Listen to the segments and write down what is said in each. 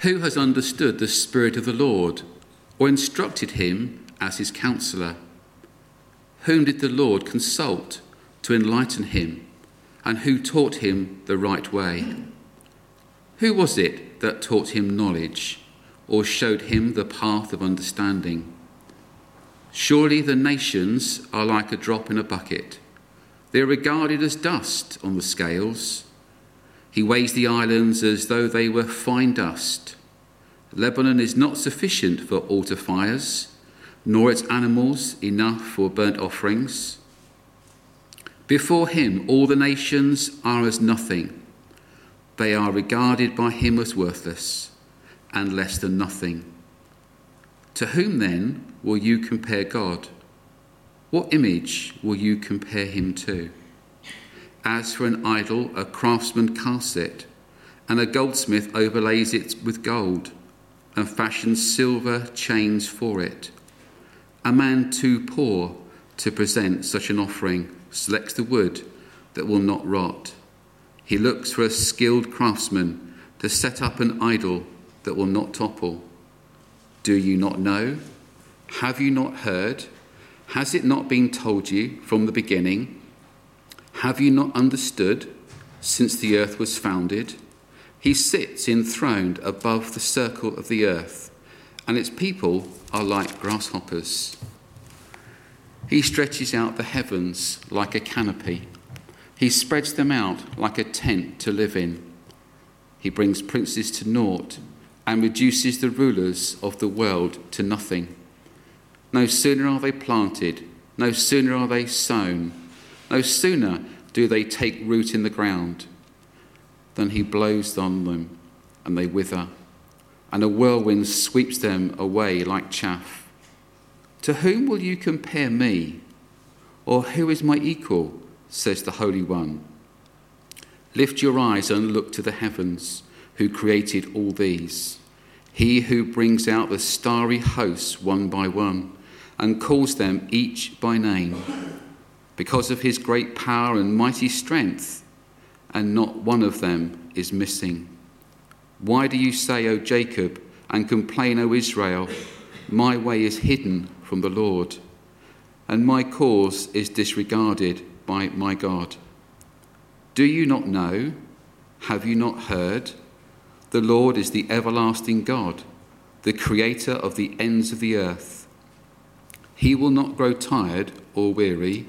Who has understood the Spirit of the Lord, or instructed him as his counselor? Whom did the Lord consult to enlighten him, and who taught him the right way? Who was it that taught him knowledge, or showed him the path of understanding? Surely the nations are like a drop in a bucket. They are regarded as dust on the scales. He weighs the islands as though they were fine dust. Lebanon is not sufficient for altar fires, nor its animals enough for burnt offerings. Before him, all the nations are as nothing. They are regarded by him as worthless and less than nothing. To whom then will you compare God? What image will you compare him to? As for an idol, a craftsman casts it, and a goldsmith overlays it with gold, and fashions silver chains for it. A man too poor to present such an offering selects the wood that will not rot. He looks for a skilled craftsman to set up an idol that will not topple. Do you not know? Have you not heard? Has it not been told you from the beginning? Have you not understood since the earth was founded? He sits enthroned above the circle of the earth, and its people are like grasshoppers. He stretches out the heavens like a canopy. He spreads them out like a tent to live in. He brings princes to naught and reduces the rulers of the world to nothing. No sooner are they planted, no sooner are they sown, no sooner do they take root in the ground than he blows on them and they wither, and a whirlwind sweeps them away like chaff. To whom will you compare me? Or who is my equal? says the Holy One. Lift your eyes and look to the heavens, who created all these. He who brings out the starry hosts one by one and calls them each by name, because of his great power and mighty strength, and not one of them is missing. Why do you say, O Jacob, and complain, O Israel, my way is hidden from the Lord, and my cause is disregarded by my God? Do you not know? Have you not heard? The Lord is the everlasting God, the creator of the ends of the earth. He will not grow tired or weary,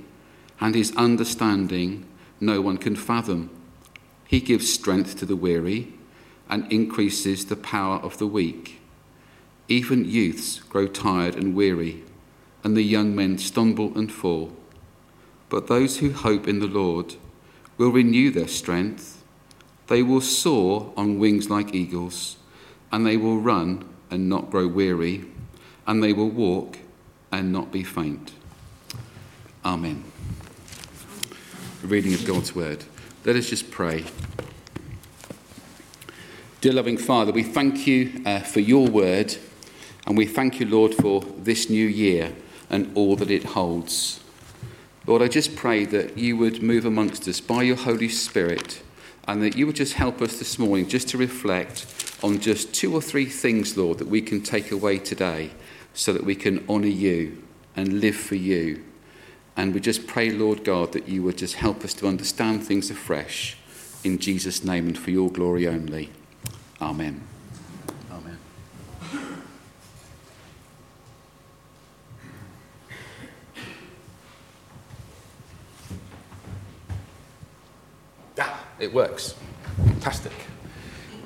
and his understanding no one can fathom. He gives strength to the weary and increases the power of the weak. Even youths grow tired and weary, and the young men stumble and fall. But those who hope in the Lord will renew their strength. They will soar on wings like eagles, and they will run and not grow weary, and they will walk and not be faint. Amen. Reading of God's word. Let us just pray. Dear loving Father, we thank you uh, for your word, and we thank you, Lord, for this new year and all that it holds. Lord, I just pray that you would move amongst us by your Holy Spirit and that you would just help us this morning just to reflect on just two or three things, Lord, that we can take away today so that we can honour you and live for you. And we just pray, Lord God, that you would just help us to understand things afresh in Jesus' name and for your glory only. Amen. Amen. Ah, it works. Fantastic.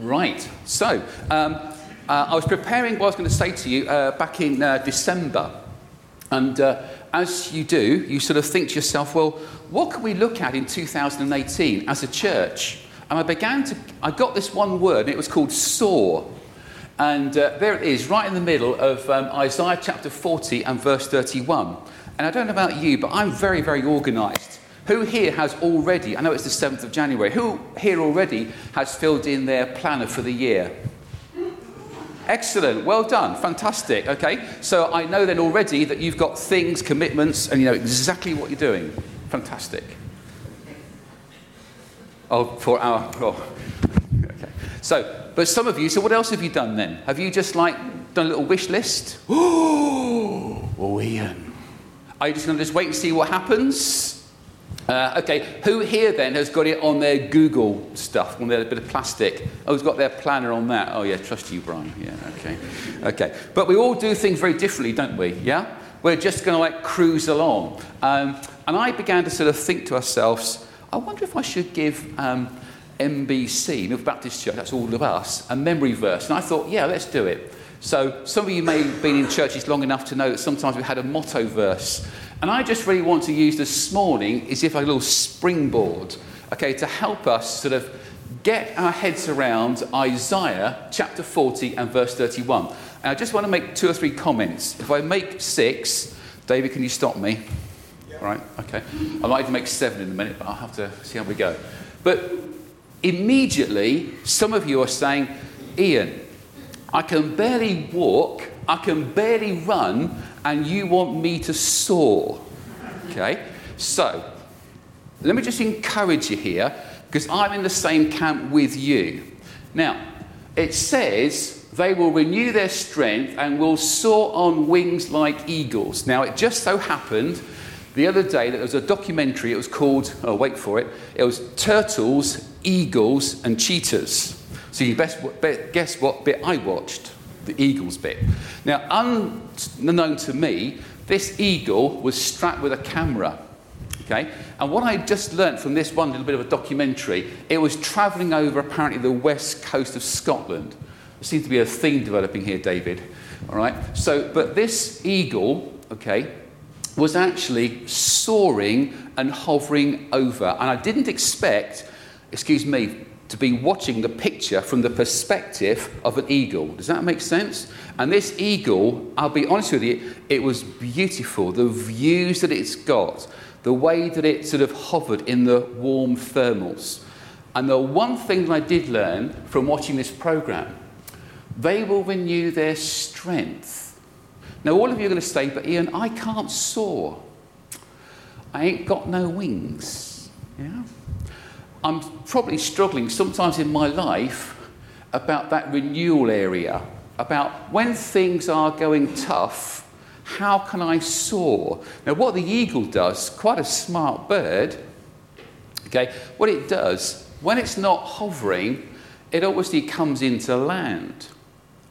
Right. So, um, uh, I was preparing what I was going to say to you uh, back in uh, December. And uh, as you do, you sort of think to yourself, well, what can we look at in 2018 as a church? And I began to, I got this one word, and it was called soar. And uh, there it is, right in the middle of um, Isaiah chapter 40 and verse 31. And I don't know about you, but I'm very, very organized. Who here has already, I know it's the 7th of January, who here already has filled in their planner for the year? Excellent. Well done. Fantastic. Okay. So I know then already that you've got things, commitments, and you know exactly what you're doing. Fantastic. Oh, for our. Oh. Okay. So but some of you, so what else have you done then? Have you just like done a little wish list? Oh, Ian. Um, Are you just going to just wait and see what happens? Uh, okay, who here then has got it on their Google stuff, on their bit of plastic? Oh, who's got their planner on that? Oh, yeah, trust you, Brian. Yeah, okay. Okay. But we all do things very differently, don't we? Yeah? We're just going to like cruise along. Um, and I began to sort of think to ourselves, I wonder if I should give um, MBC, North Baptist Church, that's all of us, a memory verse. And I thought, yeah, let's do it. So some of you may have been in churches long enough to know that sometimes we had a motto verse. And I just really want to use this morning as if a little springboard, okay, to help us sort of get our heads around Isaiah chapter 40 and verse 31. And I just want to make two or three comments. If I make six, David, can you stop me? Yep. Right, okay. I might even make seven in a minute, but I'll have to see how we go. But immediately, some of you are saying, Ian, I can barely walk, I can barely run, and you want me to soar. Okay? So, let me just encourage you here, because I'm in the same camp with you. Now, it says they will renew their strength and will soar on wings like eagles. Now, it just so happened the other day that there was a documentary, it was called, oh, wait for it, it was Turtles, Eagles, and Cheetahs. So you best guess what bit I watched? The Eagles bit. Now, unknown to me, this eagle was strapped with a camera. Okay? And what I just learnt from this one little bit of a documentary, it was travelling over apparently the west coast of Scotland. There seems to be a theme developing here, David. All right? So, but this eagle, okay, was actually soaring and hovering over. And I didn't expect, excuse me, to be watching the picture from the perspective of an eagle. Does that make sense? And this eagle, I'll be honest with you, it was beautiful. The views that it's got, the way that it sort of hovered in the warm thermals. And the one thing that I did learn from watching this program, they will renew their strength. Now, all of you are going to say, but Ian, I can't soar. I ain't got no wings. Yeah? I'm probably struggling sometimes in my life about that renewal area, about when things are going tough, how can I soar? Now, what the eagle does, quite a smart bird, okay, what it does, when it's not hovering, it obviously comes into land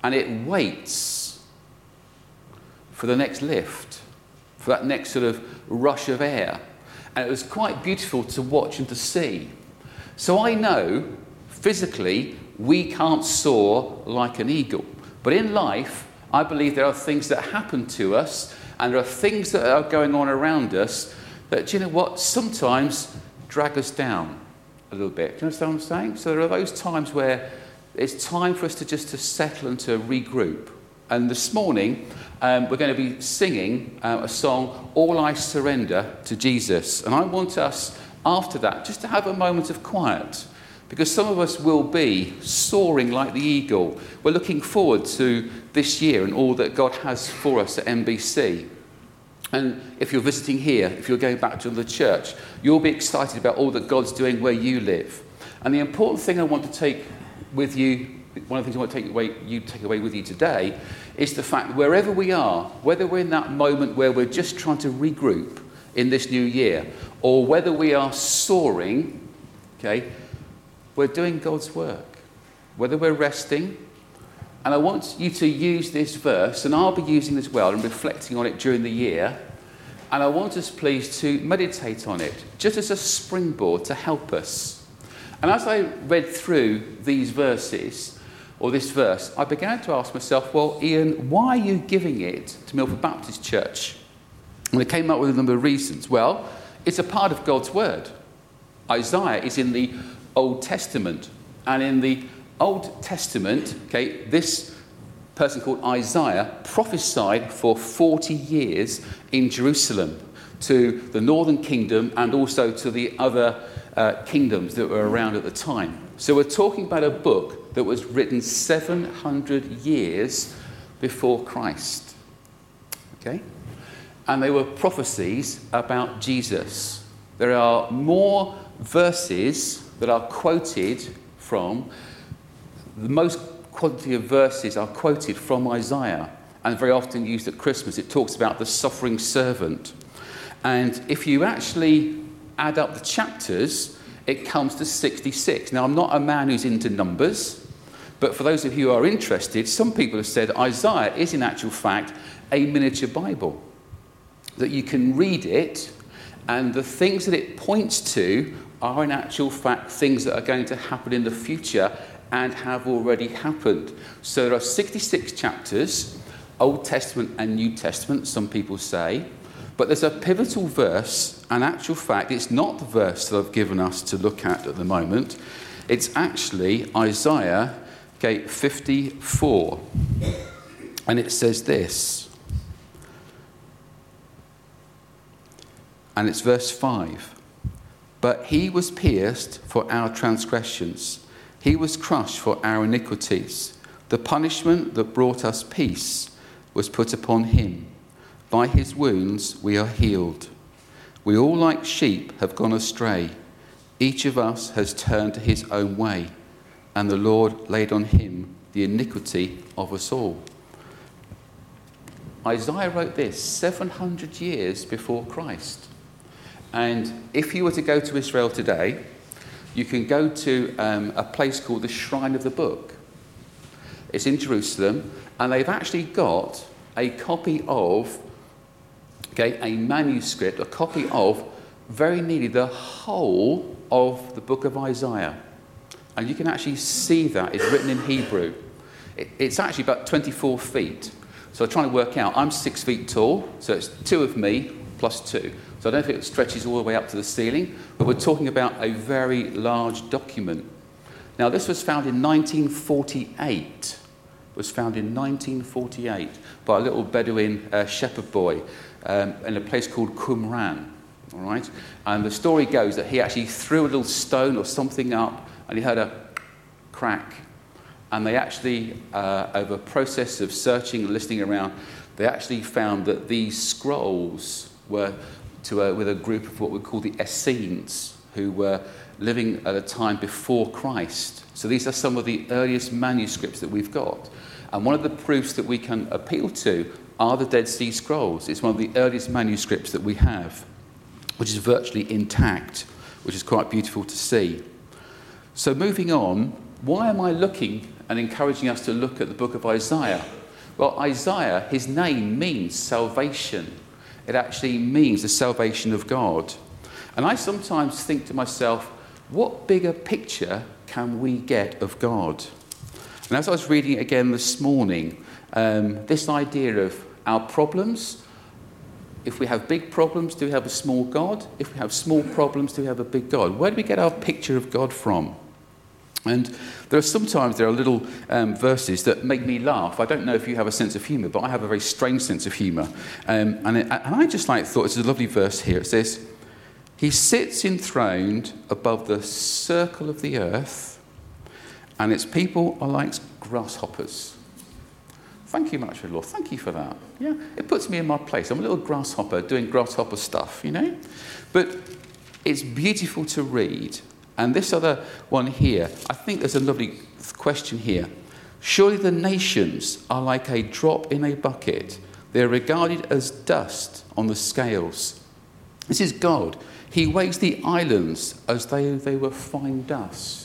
and it waits for the next lift, for that next sort of rush of air. And it was quite beautiful to watch and to see. So I know physically we can't soar like an eagle. But in life, I believe there are things that happen to us and there are things that are going on around us that, you know what, sometimes drag us down a little bit. Do you understand what I'm saying? So there are those times where it's time for us to just to settle and to regroup. And this morning, um, we're going to be singing uh, a song, All I Surrender to Jesus. And I want us after that, just to have a moment of quiet. Because some of us will be soaring like the eagle. We're looking forward to this year and all that God has for us at MBC. And if you're visiting here, if you're going back to the church, you'll be excited about all that God's doing where you live. And the important thing I want to take with you, one of the things I want to take away, you take away with you today, is the fact that wherever we are, whether we're in that moment where we're just trying to regroup in this new year, or whether we are soaring, okay, we're doing God's work. Whether we're resting, and I want you to use this verse, and I'll be using this well and reflecting on it during the year. And I want us, please, to meditate on it, just as a springboard to help us. And as I read through these verses, or this verse, I began to ask myself, well, Ian, why are you giving it to Milford Baptist Church? And I came up with a number of reasons. Well, it's a part of God's word. Isaiah is in the Old Testament. And in the Old Testament, okay, this person called Isaiah prophesied for 40 years in Jerusalem to the northern kingdom and also to the other uh, kingdoms that were around at the time. So we're talking about a book that was written 700 years before Christ. Okay? And they were prophecies about Jesus. There are more verses that are quoted from the most quantity of verses are quoted from Isaiah and very often used at Christmas. It talks about the suffering servant. And if you actually add up the chapters, it comes to 66. Now, I'm not a man who's into numbers, but for those of you who are interested, some people have said Isaiah is, in actual fact, a miniature Bible. That you can read it, and the things that it points to are, in actual fact, things that are going to happen in the future and have already happened. So there are 66 chapters, Old Testament and New Testament, some people say. But there's a pivotal verse, and actual fact, it's not the verse that I've given us to look at at the moment. It's actually Isaiah okay, 54. And it says this. And it's verse 5. But he was pierced for our transgressions, he was crushed for our iniquities. The punishment that brought us peace was put upon him by his wounds we are healed. We all, like sheep, have gone astray. Each of us has turned to his own way, and the Lord laid on him the iniquity of us all. Isaiah wrote this 700 years before Christ. And if you were to go to Israel today, you can go to um, a place called the Shrine of the Book. It's in Jerusalem, and they've actually got a copy of okay, a manuscript, a copy of very nearly the whole of the book of Isaiah. And you can actually see that it's written in Hebrew. it's actually about 24 feet. So I'm trying to work out, I'm six feet tall, so it's two of me plus two. So I don't think it stretches all the way up to the ceiling, but we're talking about a very large document. Now, this was found in 1948. Was found in 1948 by a little Bedouin uh, shepherd boy um, in a place called Qumran. All right? And the story goes that he actually threw a little stone or something up and he heard a crack. And they actually, uh, over a process of searching and listening around, they actually found that these scrolls were to a, with a group of what we call the Essenes, who were living at a time before Christ. So these are some of the earliest manuscripts that we've got. And one of the proofs that we can appeal to are the Dead Sea Scrolls. It's one of the earliest manuscripts that we have, which is virtually intact, which is quite beautiful to see. So, moving on, why am I looking and encouraging us to look at the book of Isaiah? Well, Isaiah, his name means salvation. It actually means the salvation of God. And I sometimes think to myself, what bigger picture can we get of God? And as I was reading again this morning, um, this idea of our problems. If we have big problems, do we have a small God? If we have small problems, do we have a big God? Where do we get our picture of God from? And there are sometimes there are little um, verses that make me laugh. I don't know if you have a sense of humour, but I have a very strange sense of humour. Um, and, and I just like thought it's a lovely verse here. It says, "He sits enthroned above the circle of the earth, and its people are like grasshoppers." Thank you much, Lord. Thank you for that. Yeah, it puts me in my place. I'm a little grasshopper doing grasshopper stuff, you know? But it's beautiful to read. And this other one here, I think there's a lovely question here. Surely the nations are like a drop in a bucket. They're regarded as dust on the scales. This is God. He weighs the islands as though they were fine dust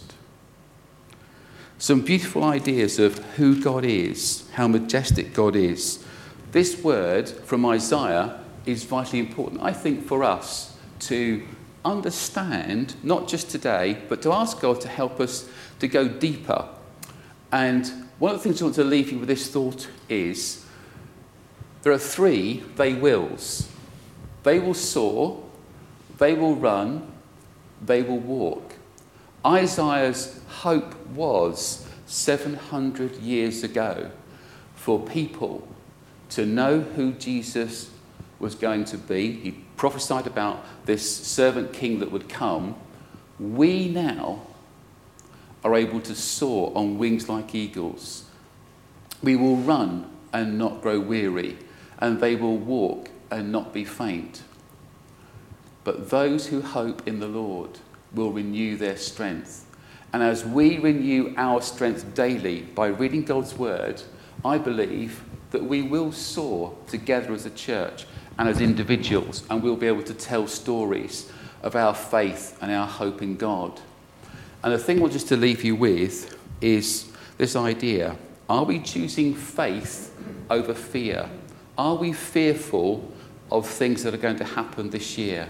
some beautiful ideas of who God is, how majestic God is. This word from Isaiah is vitally important, I think, for us to understand, not just today, but to ask God to help us to go deeper. And one of the things I want to leave you with this thought is there are three they wills they will soar, they will run, they will walk. Isaiah's hope was 700 years ago for people to know who Jesus was going to be. He prophesied about this servant king that would come. We now are able to soar on wings like eagles. We will run and not grow weary, and they will walk and not be faint. But those who hope in the Lord will renew their strength. And as we renew our strength daily by reading God's word, I believe that we will soar together as a church and as individuals, and we'll be able to tell stories of our faith and our hope in God. And the thing I want just to leave you with is this idea are we choosing faith over fear? Are we fearful of things that are going to happen this year?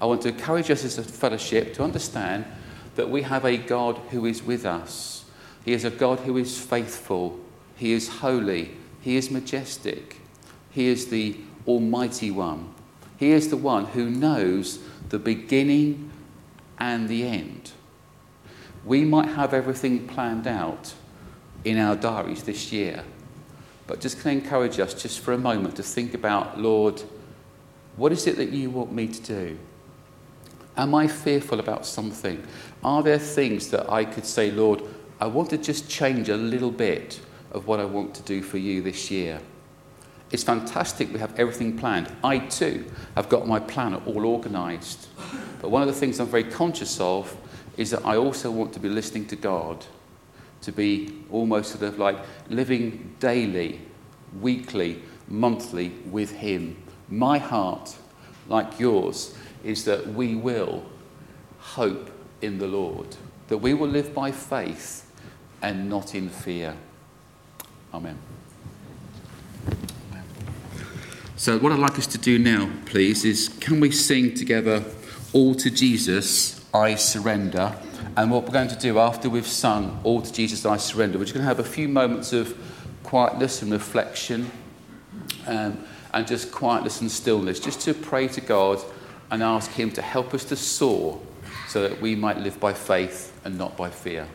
I want to encourage us as a fellowship to understand that we have a God who is with us. He is a God who is faithful, He is holy, He is majestic, He is the Almighty One. He is the one who knows the beginning and the end. We might have everything planned out in our diaries this year, but just can I encourage us just for a moment to think about, Lord, what is it that you want me to do? Am I fearful about something? Are there things that I could say, Lord, I want to just change a little bit of what I want to do for you this year? It's fantastic we have everything planned. I too have got my plan all organised. But one of the things I'm very conscious of is that I also want to be listening to God, to be almost sort of like living daily, weekly, monthly with Him. My heart, like yours, is that we will hope in the Lord, that we will live by faith and not in fear. Amen. So, what I'd like us to do now, please, is can we sing together All to Jesus, I Surrender? And what we're going to do after we've sung All to Jesus, I Surrender, we're just going to have a few moments of quietness and reflection um, and just quietness and stillness, just to pray to God and ask Him to help us to soar so that we might live by faith and not by fear.